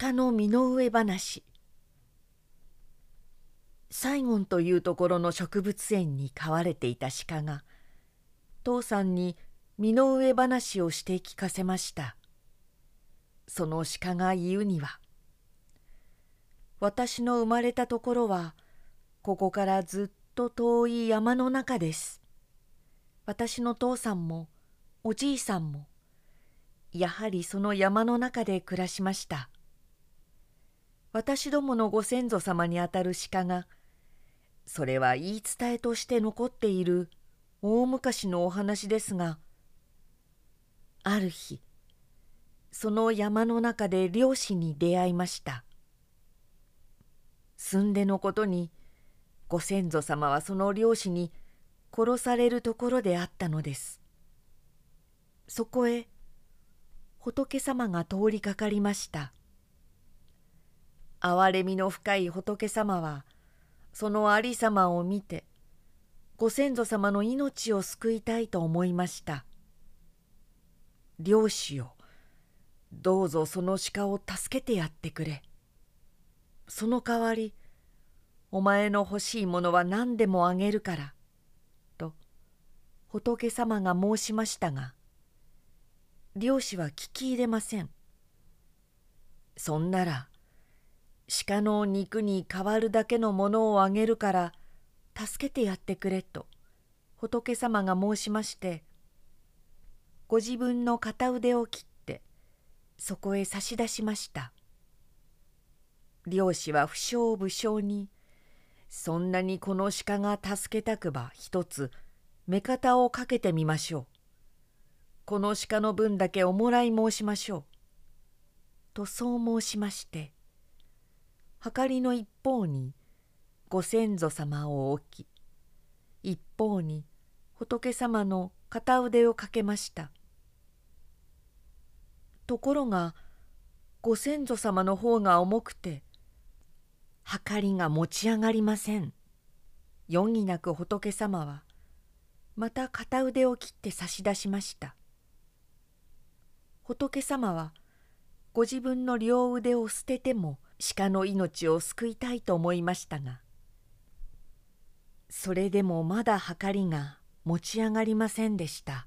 鹿の身の上話。サイゴンというところの植物園に飼われていた鹿が父さんに身の上話をして聞かせました。その鹿が言うには「私の生まれたところはここからずっと遠い山の中です」私の父さんもおじいさんもやはりその山の中で暮らしました。私どものご先祖様にあたる鹿がそれは言い伝えとして残っている大昔のお話ですがある日その山の中で漁師に出会いました。寸出のことにご先祖様はその漁師に殺されるところであったのです。そこへ仏様が通りかかりました。憐れみの深い仏様はそのありさまを見てご先祖様の命を救いたいと思いました。漁師よどうぞその鹿を助けてやってくれ。その代わりお前の欲しいものは何でもあげるから」と仏様が申しましたが漁師は聞き入れません。そんなら鹿の肉に代わるだけのものをあげるから助けてやってくれと仏様が申しましてご自分の片腕を切ってそこへ差し出しました漁師は不詳不詳にそんなにこの鹿が助けたくば一つ目方をかけてみましょうこの鹿の分だけおもらい申しましょう。とそう申しましてはかりの一方にご先祖様を置き一方に仏様の片腕をかけました。ところがご先祖様の方が重くてはかりが持ち上がりません。余儀なく仏様はまた片腕を切って差し出しました。仏様はご自分の両腕を捨てても鹿の命を救いたいと思いましたがそれでもまだ計りが持ち上がりませんでした。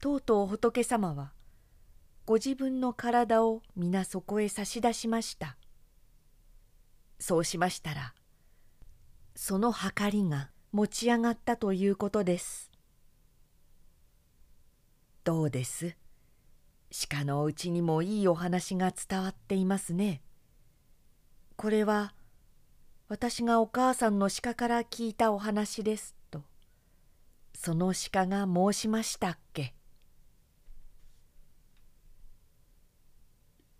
とうとう仏様はご自分の体を皆そこへ差し出しました。そうしましたらその計りが持ち上がったということです。どうです？鹿のうちにもいいお話が伝わっていますね。これは私がお母さんの鹿から聞いたお話ですとその鹿が申しましたっけ？